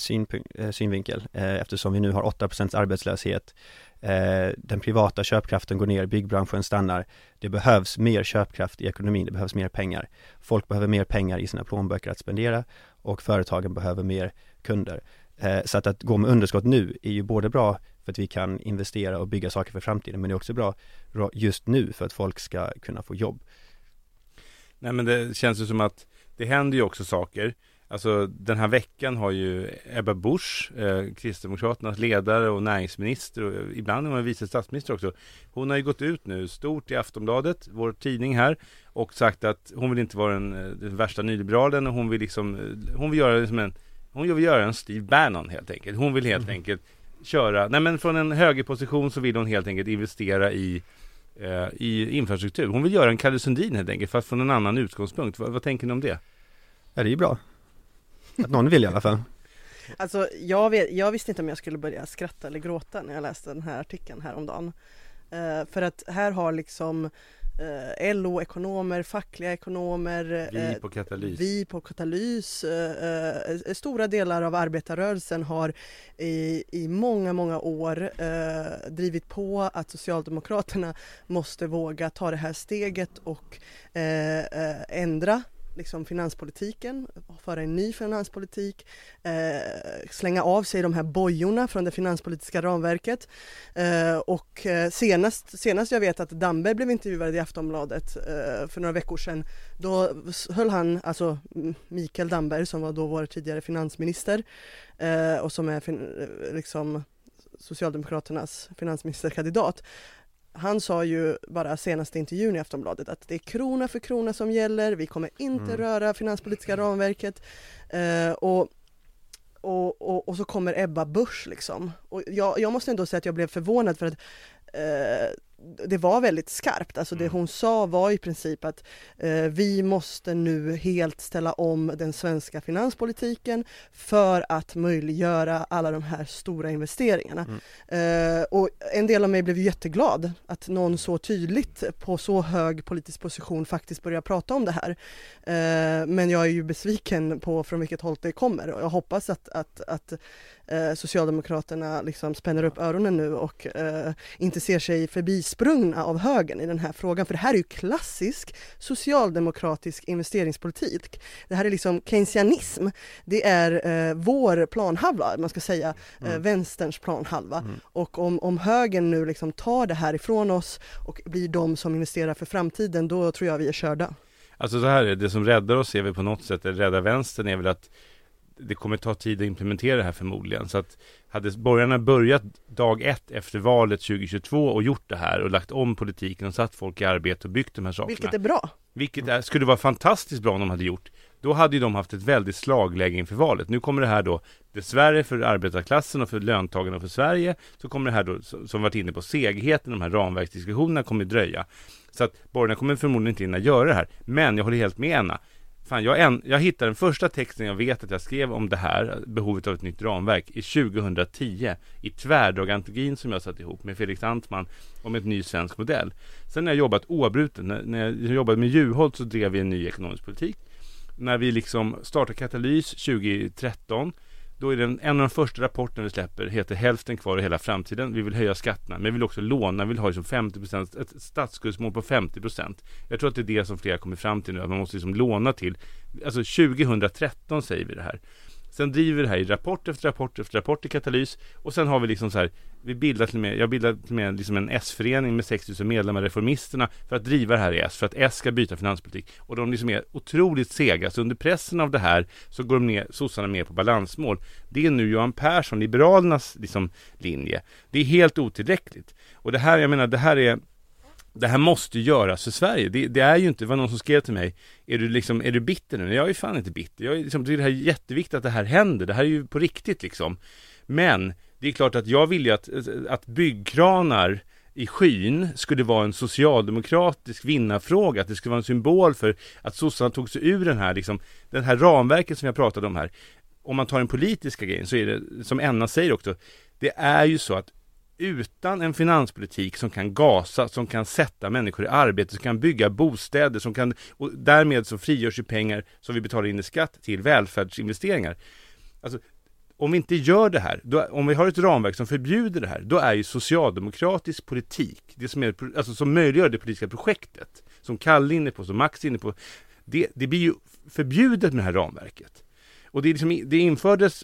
eh, synvinkel eh, eftersom vi nu har 8% arbetslöshet. Eh, den privata köpkraften går ner, byggbranschen stannar. Det behövs mer köpkraft i ekonomin, det behövs mer pengar. Folk behöver mer pengar i sina plånböcker att spendera och företagen behöver mer kunder. Eh, så att, att gå med underskott nu är ju både bra för att vi kan investera och bygga saker för framtiden men det är också bra just nu för att folk ska kunna få jobb. Nej men det känns ju som att det händer ju också saker. Alltså den här veckan har ju Ebba Busch, eh, Kristdemokraternas ledare och näringsminister och ibland är hon vice statsminister också. Hon har ju gått ut nu stort i Aftonbladet, vår tidning här, och sagt att hon vill inte vara den, eh, den värsta nyliberalen och hon vill liksom, eh, hon vill göra det som en, hon vill göra en Steve Bannon helt enkelt. Hon vill helt mm. enkelt köra, nej men från en högerposition så vill hon helt enkelt investera i eh, i infrastruktur. Hon vill göra en Kalle Sundin helt enkelt, fast från en annan utgångspunkt. Vad, vad tänker ni om det? Ja, det är ju bra. Att någon vill i alla fall. Alltså jag, vet, jag visste inte om jag skulle börja skratta eller gråta när jag läste den här artikeln häromdagen. Uh, för att här har liksom eh, LO-ekonomer, fackliga ekonomer, vi eh, på Katalys, vi på Katalys eh, eh, stora delar av arbetarrörelsen har i, i många, många år eh, drivit på att Socialdemokraterna måste våga ta det här steget och eh, ändra liksom finanspolitiken, föra en ny finanspolitik, eh, slänga av sig de här bojorna från det finanspolitiska ramverket. Eh, och eh, senast, senast jag vet att Damberg blev intervjuad i Aftonbladet eh, för några veckor sedan, då höll han, alltså Mikael Damberg som var då vår tidigare finansminister eh, och som är fin, liksom Socialdemokraternas finansministerkandidat han sa ju bara senaste intervjun i Aftonbladet att det är krona för krona som gäller, vi kommer inte mm. röra finanspolitiska ramverket. Eh, och, och, och, och, så kommer Ebba Busch liksom. Och jag, jag måste ändå säga att jag blev förvånad för att eh, det var väldigt skarpt, alltså det mm. hon sa var i princip att eh, vi måste nu helt ställa om den svenska finanspolitiken för att möjliggöra alla de här stora investeringarna. Mm. Eh, och en del av mig blev jätteglad att någon så tydligt på så hög politisk position faktiskt börjar prata om det här. Eh, men jag är ju besviken på från vilket håll det kommer och jag hoppas att, att, att eh, Socialdemokraterna liksom spänner upp öronen nu och eh, inte ser sig förbisprungna av högern i den här frågan. För det här är ju klassisk socialdemokratisk investeringspolitik. Det här är liksom keynesianism. Det är eh, vår planhalva, man ska säga, eh, mm. vänsterns planhalva. Mm. Och om, om högern nu liksom tar det här ifrån oss och blir de som investerar för framtiden, då tror jag vi är körda. Alltså så här är det, det som räddar oss är väl på något sätt, eller räddar vänstern är väl att det kommer ta tid att implementera det här förmodligen. Så att hade borgarna börjat dag ett efter valet 2022 och gjort det här och lagt om politiken och satt folk i arbete och byggt de här sakerna. Vilket är bra. Vilket är, skulle vara fantastiskt bra om de hade gjort. Då hade ju de haft ett väldigt slagläge inför valet. Nu kommer det här då, dessvärre för arbetarklassen och för löntagarna och för Sverige, så kommer det här då, som varit inne på, segheten, de här ramverksdiskussionerna kommer dröja. Så att borgarna kommer förmodligen inte hinna göra det här. Men jag håller helt med Anna. Fan, jag, en, jag hittade den första texten jag vet att jag skrev om det här, behovet av ett nytt ramverk, i 2010 i tvärdragantologin som jag satt ihop med Felix Antman om ett ny svensk modell. Sen har jag jobbat oavbrutet, när, när jag jobbade med Juholt så drev vi en ny ekonomisk politik. När vi liksom startade Katalys 2013 då är det en, av de första rapporterna vi släpper heter Hälften kvar i hela framtiden. Vi vill höja skatterna, men vi vill också låna. Vi vill ha liksom 50%, ett statsskuldsmål på 50%. Jag tror att det är det som flera kommer fram till nu, att man måste liksom låna till. Alltså 2013 säger vi det här. Sen driver vi det här i rapport efter rapport efter rapport i Katalys och sen har vi liksom så här Vi bildar till och med, jag bildar till och med liksom en S-förening med 6000 medlemmar, Reformisterna för att driva det här i S, för att S ska byta finanspolitik. Och de liksom är otroligt sega, så under pressen av det här så går de ner, sossarna med på balansmål. Det är nu Johan Persson, Liberalernas liksom linje. Det är helt otillräckligt. Och det här, jag menar, det här är det här måste göras för Sverige. Det, det, är ju inte, det var någon som skrev till mig, är du liksom, är du bitter nu? Jag är fan inte bitter. Jag är liksom, tycker det här är jätteviktigt att det här händer. Det här är ju på riktigt liksom. Men det är klart att jag vill ju att, att byggkranar i skyn skulle vara en socialdemokratisk vinnarfråga, att det skulle vara en symbol för att sossarna tog sig ur den här, liksom, den här ramverket som jag pratade om här. Om man tar den politiska grejen så är det, som Enna säger också, det är ju så att utan en finanspolitik som kan gasa, som kan sätta människor i arbete, som kan bygga bostäder, som kan, och därmed så frigörs ju pengar som vi betalar in i skatt till välfärdsinvesteringar. Alltså, om vi inte gör det här, då, om vi har ett ramverk som förbjuder det här, då är ju socialdemokratisk politik, det som, är, alltså, som möjliggör det politiska projektet, som Kalle är inne på, som Max är inne på, det, det blir ju förbjudet med det här ramverket. Och det, liksom, det infördes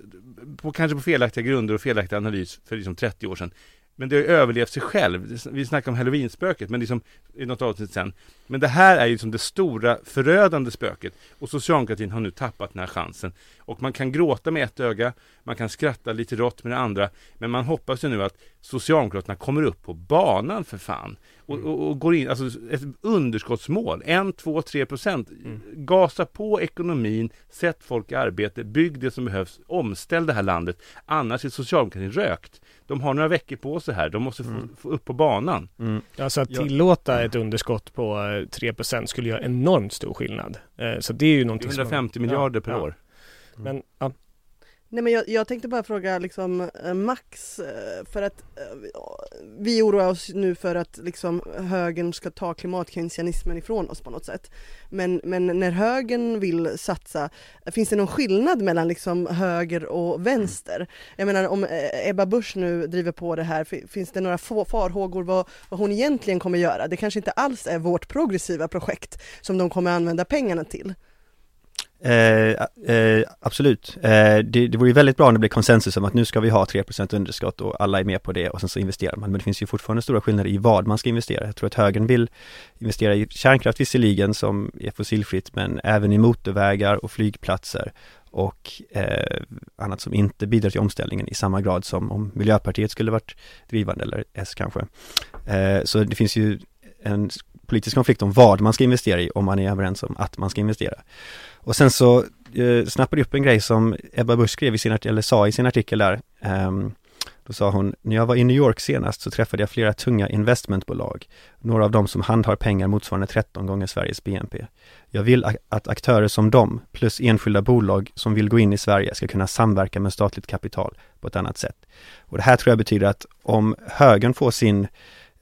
på, kanske på felaktiga grunder och felaktig analys för liksom 30 år sedan. Men det har ju överlevt sig själv. Vi snackar om halloweenspöket, men liksom i något avsnitt sen. Men det här är ju liksom det stora förödande spöket. Och socialdemokratin har nu tappat den här chansen. Och man kan gråta med ett öga, man kan skratta lite rått med det andra. Men man hoppas ju nu att Socialdemokraterna kommer upp på banan för fan. Och, mm. och, och går in, alltså ett underskottsmål, 1, 2, 3 procent. Mm. Gasa på ekonomin, sätt folk i arbete, bygg det som behövs, omställ det här landet. Annars är socialdemokratin rökt. De har några veckor på sig här, de måste få, mm. få upp på banan. Mm. Alltså att tillåta ett underskott på 3 procent skulle göra enormt stor skillnad. Eh, så det är ju någonting 150 som, miljarder per ja. år. Men, ja. Nej men jag, jag, tänkte bara fråga liksom eh, Max, eh, för att eh, vi oroar oss nu för att liksom högern ska ta klimatkeynesianismen ifrån oss på något sätt. Men, men när högern vill satsa, finns det någon skillnad mellan liksom höger och vänster? Jag menar om Ebba Busch nu driver på det här, finns det några farhågor vad, vad hon egentligen kommer göra? Det kanske inte alls är vårt progressiva projekt som de kommer använda pengarna till. Eh, eh, absolut. Eh, det, det vore ju väldigt bra om det blir konsensus om att nu ska vi ha 3% underskott och alla är med på det och sen så investerar man. Men det finns ju fortfarande stora skillnader i vad man ska investera. Jag tror att högern vill investera i kärnkraft visserligen som är fossilfritt men även i motorvägar och flygplatser och eh, annat som inte bidrar till omställningen i samma grad som om Miljöpartiet skulle varit drivande eller S kanske. Eh, så det finns ju en politisk konflikt om vad man ska investera i om man är överens om att man ska investera. Och sen så eh, snappade upp en grej som Ebba Busch skrev i sin, artikel, eller sa i sin artikel där. Um, då sa hon, när jag var i New York senast så träffade jag flera tunga investmentbolag. Några av dem som handhar pengar motsvarande 13 gånger Sveriges BNP. Jag vill att aktörer som dem, plus enskilda bolag som vill gå in i Sverige, ska kunna samverka med statligt kapital på ett annat sätt. Och det här tror jag betyder att om högern får sin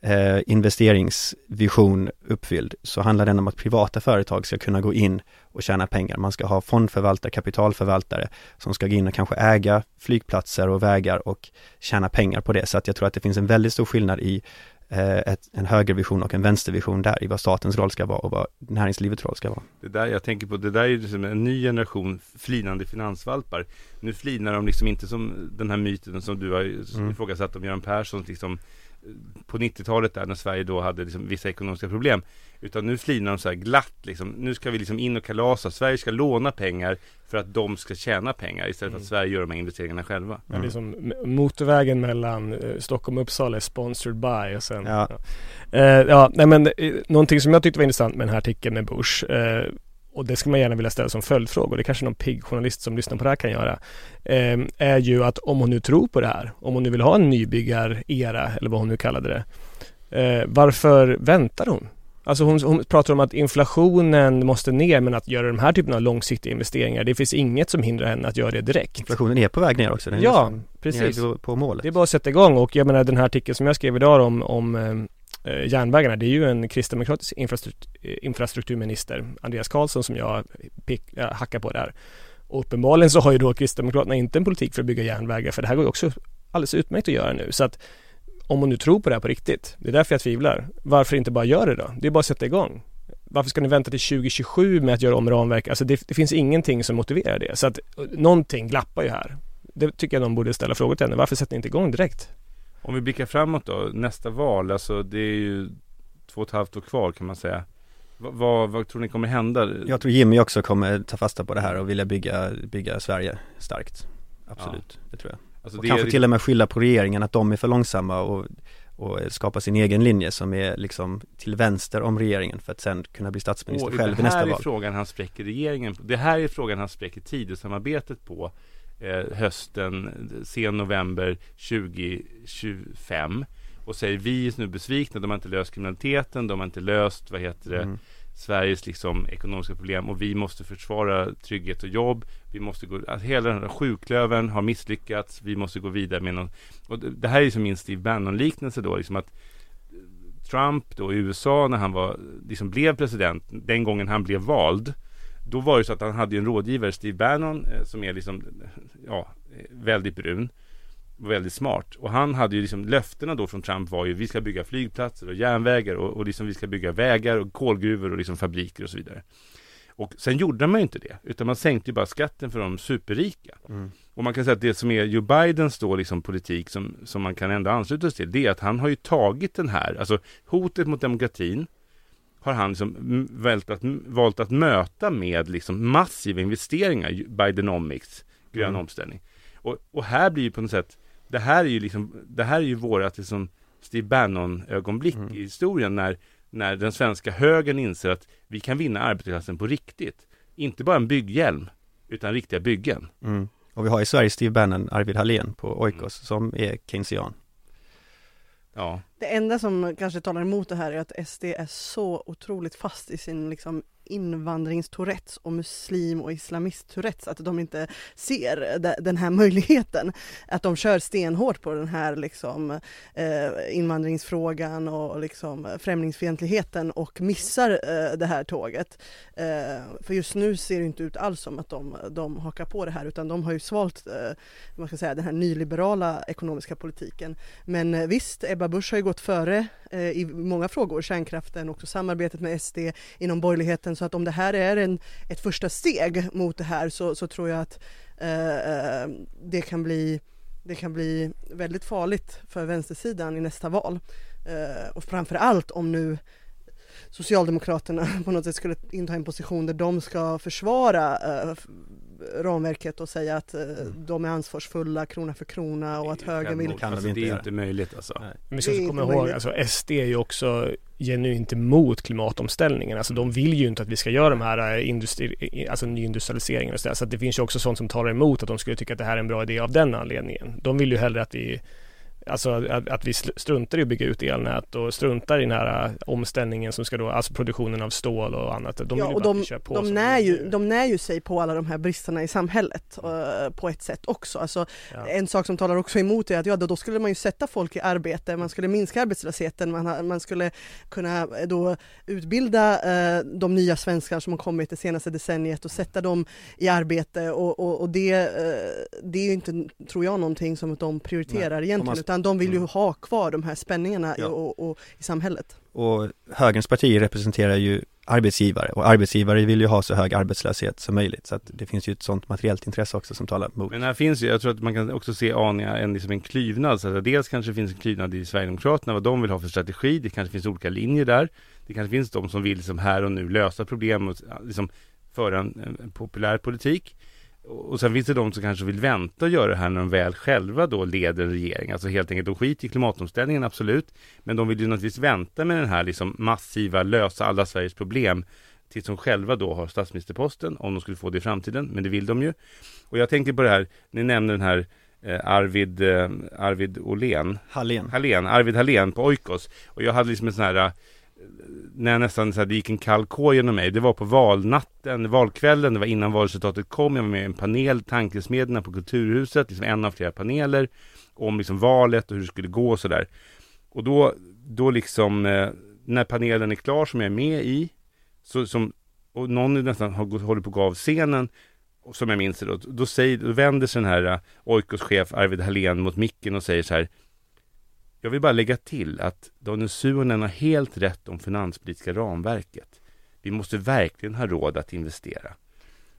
eh, investeringsvision uppfylld så handlar den om att privata företag ska kunna gå in och tjäna pengar. Man ska ha fondförvaltare, kapitalförvaltare som ska gå in och kanske äga flygplatser och vägar och tjäna pengar på det. Så att jag tror att det finns en väldigt stor skillnad i eh, ett, en högervision och en vänstervision där i vad statens roll ska vara och vad näringslivets roll ska vara. Det där jag tänker på, det där är ju liksom en ny generation flinande finansvalpar. Nu flinar de liksom inte som den här myten som du har mm. ifrågasatt om Göran Persson liksom på 90-talet där när Sverige då hade liksom vissa ekonomiska problem. Utan nu flinar de så här glatt liksom. Nu ska vi liksom in och kalasa. Sverige ska låna pengar för att de ska tjäna pengar istället för att mm. Sverige gör de här investeringarna själva. Mm. Ja, det är som motorvägen mellan eh, Stockholm och Uppsala är sponsored by och sen, ja. Ja. Uh, ja, nej men uh, någonting som jag tyckte var intressant med den här artikeln med Bush uh, och det skulle man gärna vilja ställa som följdfrågor, det kanske någon pigg journalist som lyssnar på det här kan göra, eh, är ju att om hon nu tror på det här, om hon nu vill ha en nybyggar-era eller vad hon nu kallade det, eh, varför väntar hon? Alltså hon, hon, pratar om att inflationen måste ner men att göra de här typen av långsiktiga investeringar, det finns inget som hindrar henne att göra det direkt. Inflationen är på väg ner också. Den ja, precis. På målet. Det är bara att sätta igång och jag menar den här artikeln som jag skrev idag om, om eh, eh, Eh, järnvägarna. Det är ju en kristdemokratisk eh, infrastrukturminister, Andreas Karlsson, som jag pick, hackar på där. Och uppenbarligen så har ju då Kristdemokraterna inte en politik för att bygga järnvägar för det här går ju också alldeles utmärkt att göra nu. Så att om man nu tror på det här på riktigt, det är därför jag tvivlar. Varför inte bara göra det då? Det är bara att sätta igång. Varför ska ni vänta till 2027 med att göra om ramverk? Alltså det, det finns ingenting som motiverar det. Så att eh, någonting glappar ju här. Det tycker jag någon borde ställa frågor till henne. Varför sätter ni inte igång direkt? Om vi blickar framåt då, nästa val, alltså det är ju två och ett halvt år kvar kan man säga. Vad, vad, vad tror ni kommer hända? Jag tror Jimmy också kommer ta fasta på det här och vilja bygga, bygga Sverige starkt. Absolut, det tror jag. Alltså Och det kanske är, till och med skylla på regeringen att de är för långsamma och, och skapa sin egen linje som är liksom till vänster om regeringen för att sen kunna bli statsminister och själv i det nästa här är val. frågan han spräcker regeringen. Det här är frågan han spräcker Tidösamarbetet på eh, hösten, sen november 2025 och säger vi är nu besvikna, de har inte löst kriminaliteten, de har inte löst, vad heter det, Mm. Sveriges liksom ekonomiska problem och vi måste försvara trygghet och jobb. Vi måste gå, alltså hela den här sjuklövern har misslyckats. Vi måste gå vidare med någon, och det, det här är som min Steve Bannon liknelse då, liksom att Trump då i USA när han var, liksom blev president, den gången han blev vald, då var det så att han hade en rådgivare, Steve Bannon, eh, som är liksom, ja, eh, väldigt brun var väldigt smart. Och han hade ju liksom löftena då från Trump var ju vi ska bygga flygplatser och järnvägar och, och liksom vi ska bygga vägar och kolgruvor och liksom fabriker och så vidare. Och sen gjorde man ju inte det, utan man sänkte ju bara skatten för de superrika. Mm. Och man kan säga att det som är Joe Bidens då liksom politik som, som man kan ändå ansluta sig till, det är att han har ju tagit den här, alltså hotet mot demokratin har han liksom valt att, valt att möta med liksom massiva investeringar, Bidenomics, grön Mm. omställning. Och, och här blir ju på något sätt, det här är ju liksom, det här är ju vårat liksom Steve Bannon-ögonblick Mm. i historien när, när den svenska högern inser att vi kan vinna arbetarklassen på riktigt. Inte bara en bygghjälm, utan riktiga byggen. Mm. Och vi har i Sverige Steve Bannon, Arvid Hallén på Oikos som är keynesian. Ja, det enda som kanske talar emot det här är att SD är så otroligt fast i sin liksom invandringstourettes och muslim och islamist-tourettes att de inte ser den här möjligheten. Att de kör stenhårt på den här liksom eh, invandringsfrågan och liksom främlingsfientligheten och missar eh, det här tåget. Eh, för just nu ser det inte ut alls som att de, de hakar på det här utan de har ju svalt eh, man ska säga, den här nyliberala ekonomiska politiken. Men eh, visst, Ebba Busch har ju gått före eh, i många frågor, kärnkraften, också samarbetet med SD inom borgerligheten. Så att om det här är en, ett första steg mot det här så, så tror jag att eh, eh det, kan bli, det kan bli väldigt farligt för vänstersidan i nästa val. Eh, och framför allt om nu Socialdemokraterna på något sätt skulle inta en position där de ska försvara eh, ramverket och säga att eh, de är ansvarsfulla krona för krona och att högern vill Kan alltså, inte det är inte möjligt alltså. Nej. Men vi ska Det är också komma inte ihåg, möjligt. alltså SD är ju också genuint emot klimatomställningen. Alltså de vill ju inte att vi ska göra de här eh, industri, alltså nyindustrialiseringen och så där. Så det finns ju också sånt som talar emot att de skulle tycka att det här är en bra idé av den anledningen. De vill ju hellre att vi Alltså att, att vi struntar i att bygga ut elnät och struntar i den här eh, omställningen som ska då, alltså produktionen av stål och annat. De ja, och de, på de, när ju, de när ju sig på alla de här bristerna i samhället eh, på ett sätt också. Alltså, Ja. En sak som talar också emot är att ja, då, då skulle man ju sätta folk i arbete, man skulle minska arbetslösheten, man, man skulle kunna eh, då utbilda eh, de nya svenskar som har kommit det senaste decenniet och sätta dem i arbete och, och, och det, eh, det är ju inte, tror jag, någonting som de prioriterar Nej, egentligen utan de vill ju Mm. ha kvar de här spänningarna i, Ja. och, och, i samhället. Och högerns partier representerar ju arbetsgivare och arbetsgivare vill ju ha så hög arbetslöshet som möjligt så att det finns ju ett sånt materiellt intresse också som talar mot. Men här finns ju, jag tror att man kan också se aningar, en, liksom en klyvnad. Så att dels kanske det finns en klydnad i Sverigedemokraterna, vad de vill ha för strategi. Det kanske finns olika linjer där. Det kanske finns de som vill liksom här och nu lösa problem och liksom föra en, en populär politik. Och sen finns det de som kanske vill vänta och göra det här när de väl själva då leder en regering. Alltså helt enkelt, de skiter i klimatomställningen, absolut. Men de vill ju naturligtvis vänta med den här liksom massiva, lösa alla Sveriges problem tills de själva då har statsministerposten, om de skulle få det i framtiden. Men det vill de ju. Och jag tänker på det här, ni nämner den här eh, Arvid, eh, Arvid Åhlén, Hallén. Hallén, Arvid Hallén på Oikos. Och jag hade liksom en sån här, eh, när jag nästan så här, det gick en kall kår genom mig. Det var på valnatten, valkvällen, det var innan valresultatet kom. Jag var med i en panel, Tankesmedjorna på Kulturhuset, liksom en av flera paneler. Om liksom valet och hur det skulle gå och sådär. Och då, då liksom, eh, när panelen är klar som jag är med i, så, som, och någon nästan har gått, håller på att gå av scenen, som jag minns det då, då, säger, då vänder sig den här eh, Oikos chef Arvid Hallén mot micken och säger så här jag vill bara lägga till att Daniel Suhonen har helt rätt om finanspolitiska ramverket. Vi måste verkligen ha råd att investera.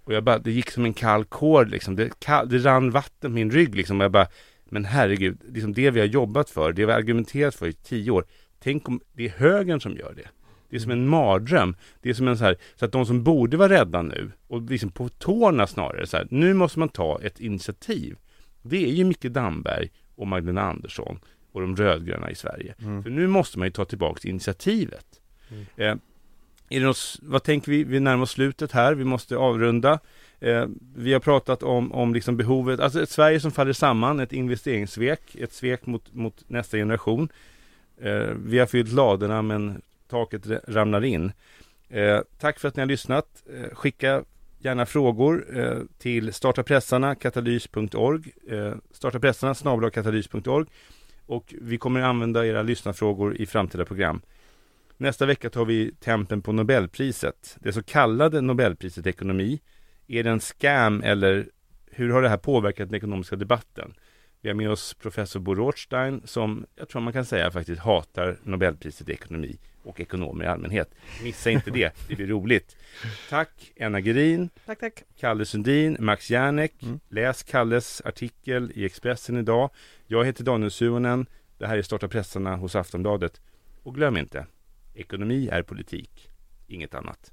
Och jag bara, det gick som en kall kår liksom. Det, kall, det rann vatten på min rygg liksom. Och jag bara, men herregud, liksom det vi har jobbat för, det vi har argumenterat för i tio år. Tänk om det är högern som gör det. Det är som en mardröm. Det är som en så här, så att de som borde vara rädda nu och liksom på tårna snarare så här, nu måste man ta ett initiativ. Det är ju Micke Damberg och Magdalena Andersson och de rödgröna i Sverige. Mm. För nu måste man ju ta tillbaka initiativet. Mm. Eh, är det något, vad tänker vi? Vi närmar oss slutet här. Vi måste avrunda. Eh, vi har pratat om, om liksom behovet, alltså ett Sverige som faller samman, ett investeringssvek, ett svek mot, mot nästa generation. Eh, vi har fyllt ladorna men taket ramlar in. Eh, tack för att ni har lyssnat. Eh, skicka gärna frågor eh, till startapressarna katalys.org eh, startapressarna snabel-a katalys.org och vi kommer använda era lyssnarfrågor i framtida program. Nästa vecka tar vi tempen på Nobelpriset. Det så kallade Nobelpriset i ekonomi. Är det en scam eller hur har det här påverkat den ekonomiska debatten? Vi har med oss professor Bo Rothstein som jag tror man kan säga faktiskt hatar Nobelpriset i ekonomi och ekonomer i allmänhet. Missa inte det, det blir roligt. Tack Enna Gerin, Tack, tack. Kalle Sundin, Max Järnek. Mm. Läs Kalles artikel i Expressen idag. Jag heter Daniel Suhonen. Det här är Starta pressarna hos Aftonbladet. Och glöm inte, ekonomi är politik, inget annat.